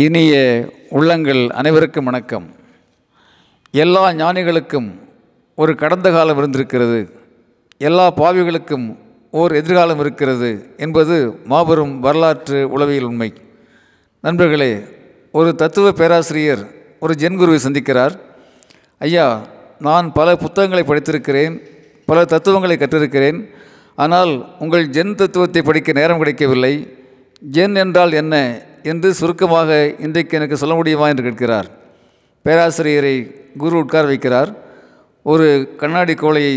இனிய உள்ளங்கள் அனைவருக்கும் வணக்கம். எல்லா ஞானிகளுக்கும் ஒரு கடந்த காலம் இருந்திருக்கிறது. எல்லா பாவிகளுக்கும் ஓர் எதிர்காலம் இருக்கிறது என்பது மாபெரும் வரலாற்று உளவியல் உண்மை. நண்பர்களே ஒரு தத்துவ பேராசிரியர் ஒரு ஜென்குருவை சந்திக்கிறார். ஐயா நான் பல புத்தகங்களை படித்திருக்கிறேன் பல தத்துவங்களை கற்றிருக்கிறேன். ஆனால் உங்கள் ஜென் தத்துவத்தை படிக்க நேரம் கிடைக்கவில்லை. ஜென் என்றால் என்ன? என்று சுருக்கமாக இன்றைக்கு எனக்கு சொல்ல முடியுமா என்று கேட்கிறார். பேராசிரியரை குரு உட்கார வைக்கிறார். ஒரு கண்ணாடி கோலையை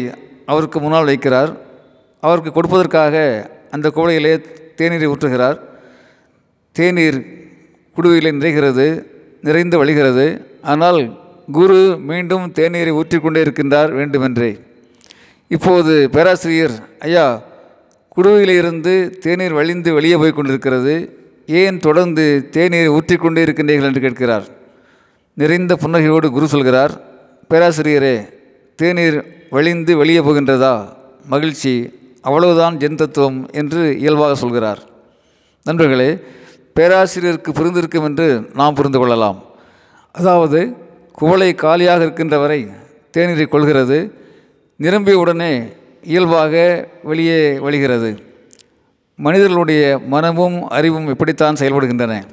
அவருக்கு முன்னால் வைக்கிறார். அவருக்கு கொடுப்பதற்காக அந்த கோலையிலே தேநீரை ஊற்றுகிறார். தேநீர் குடுவையில் நிறைகிறது நிறைந்து வழிகிறது. ஆனால் குரு மீண்டும் தேநீரை ஊற்றிக்கொண்டே இருக்கின்றார் வேண்டுமென்றே. இப்போது பேராசிரியர் ஐயா குடுவையிலிருந்து தேநீர் வழிந்து வெளியே போய் கொண்டிருக்கிறது. ஏன் தொடர்ந்து தேநீரை ஊற்றிக்கொண்டே இருக்கின்றீர்கள் என்று கேட்கிறார். நிறைந்த புன்னகையோடு குரு சொல்கிறார் பேராசிரியரே தேநீர் வழிந்து வெளியே போகின்றதா? மகிழ்ச்சி அவ்வளவுதான் ஜென் தத்துவம் என்று இயல்பாக சொல்கிறார். நண்பர்களே பேராசிரியருக்கு புரிந்திருக்கும் என்று நாம் புரிந்து கொள்ளலாம். அதாவது குவளை காலியாக இருக்கின்ற வரை தேநீரை கொள்கிறது நிரம்பிய உடனே இயல்பாக வெளியே வழிகிறது. மனிதர்களுடைய மனமும் அறிவும் இப்படித்தான் செயல்படுகின்றன.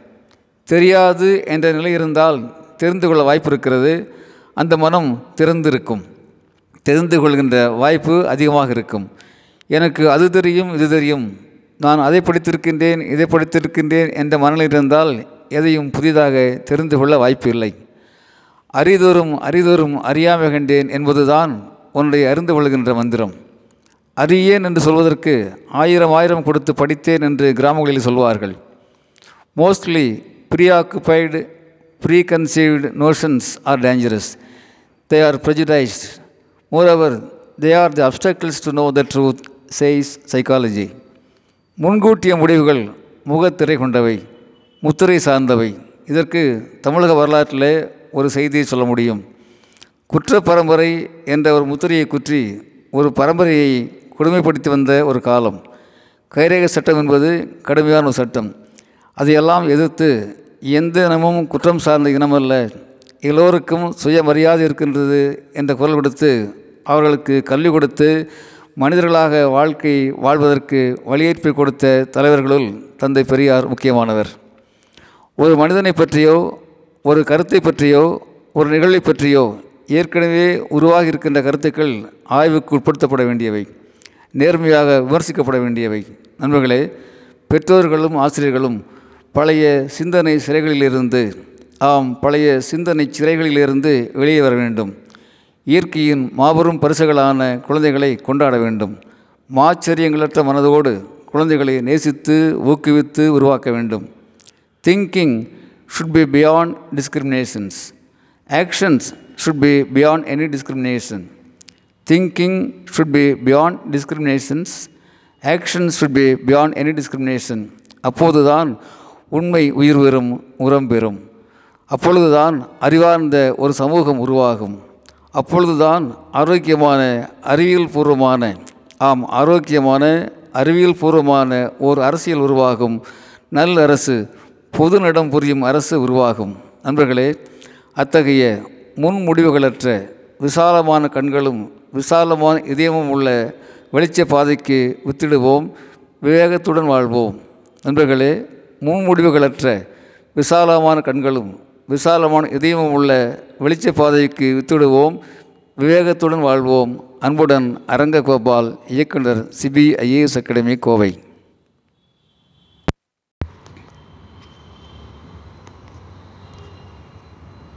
தெரியாது என்ற நிலை இருந்தால் தெரிந்து கொள்ள வாய்ப்பு இருக்கிறது. அந்த மனம் திறந்திருக்கும் தெரிந்து கொள்கின்ற வாய்ப்பு அதிகமாக இருக்கும். எனக்கு அது தெரியும் இது தெரியும். நான் அதை படித்திருக்கின்றேன் இதை படித்திருக்கின்றேன் என்ற மனநிலை இருந்தால் எதையும் புதிதாக தெரிந்து கொள்ள வாய்ப்பு இல்லை. அறிதோறும் அறிதோறும் அறியாமை கண்டேன் என்பதுதான் உன்னுடைய அறிந்து கொள்கின்ற மந்திரம். அறியேன் என்று சொல்வதற்கு ஆயிரம் ஆயிரம் கொடுத்து படித்தேன் என்று கிராமங்களில் சொல்வார்கள். Mostly preoccupied preconceived notions are dangerous they are prejudiced moreover they are the obstacles to know the truth says psychology முன்கூட்டிய முடிவுகள் முகத்திரை கொண்டவை முத்திரை சார்ந்தவை. இதற்கு தமிழக வரலாற்றில் ஒரு செய்தியை சொல்ல முடியும். குற்ற பரம்பரை என்ற ஒரு முத்திரையை குற்றி ஒரு பரம்பரையை கொடுமைப்படுத்தி வந்த ஒரு காலம். கைரேக சட்டம் என்பது கடுமையான ஒரு சட்டம். அதையெல்லாம் எதிர்த்து எந்த இனமும் குற்றம் சார்ந்த இனமல்ல எல்லோருக்கும் சுயமரியாதை இருக்கின்றது என்ற குரல் கொடுத்து அவர்களுக்கு கல்வி கொடுத்து மனிதர்களாக வாழ்க்கை வாழ்வதற்கு வழியேற்பை கொடுத்த தலைவர்களுள் தந்தை பெரியார் முக்கியமானவர். ஒரு மனிதனை பற்றியோ ஒரு கருத்தை பற்றியோ ஒரு நிகழ்வை பற்றியோ ஏற்கனவே உருவாகி இருக்கின்ற கருத்துக்கள் ஆய்வுக்கு உட்படுத்தப்பட வேண்டியவை. நேர்மையாக விமர்சிக்கப்பட வேண்டியவை. நண்பர்களே பெற்றோர்களும் ஆசிரியர்களும் பழைய சிந்தனை சிறைகளிலிருந்து ஆம் பழைய சிந்தனை சிறைகளிலிருந்து வெளியே வர வேண்டும். இயற்கையின் மாபெரும் பரிசுகளான குழந்தைகளை கொண்டாட வேண்டும். மாச்சரியங்களற்ற மனதோடு குழந்தைகளை நேசித்து ஊக்குவித்து உருவாக்க வேண்டும். Thinking should be beyond discriminations actions should be beyond any discrimination thinking should be beyond discriminations actions should be beyond any discrimination அப்போதுதான் உண்மை உயிர் பெறும் உரம் பெறும். அப்பொழுதுதான் அறிவார்ந்த ஒரு சமூகம் உருவாகும். அப்பொழுதுதான் ஆரோக்கியமான அறிவியல் பூர்வமான ஆம் ஆரோக்கியமான அறிவியல் பூர்வமான ஓர் அரசியல் உருவாகும். நல்ல அரசு பொது நடம் புரியும் அரசு உருவாகும். நண்பர்களே அத்தகைய முன்முடிவுகளற்ற விசாலமான கண்களும் விசாலமான இதயமும் உள்ள வெளிச்ச பாதைக்கு வித்திடுவோம். விவேகத்துடன் வாழ்வோம். நண்பர்களே முன்முடிவுகளற்ற விசாலமான கண்களும் விசாலமான இதயமும் உள்ள வெளிச்ச பாதைக்கு வித்திடுவோம். விவேகத்துடன் வாழ்வோம். அன்புடன் அரங்க கோபால் இயக்குனர் சிபிஐஏஎஸ் அகாடமி கோவை.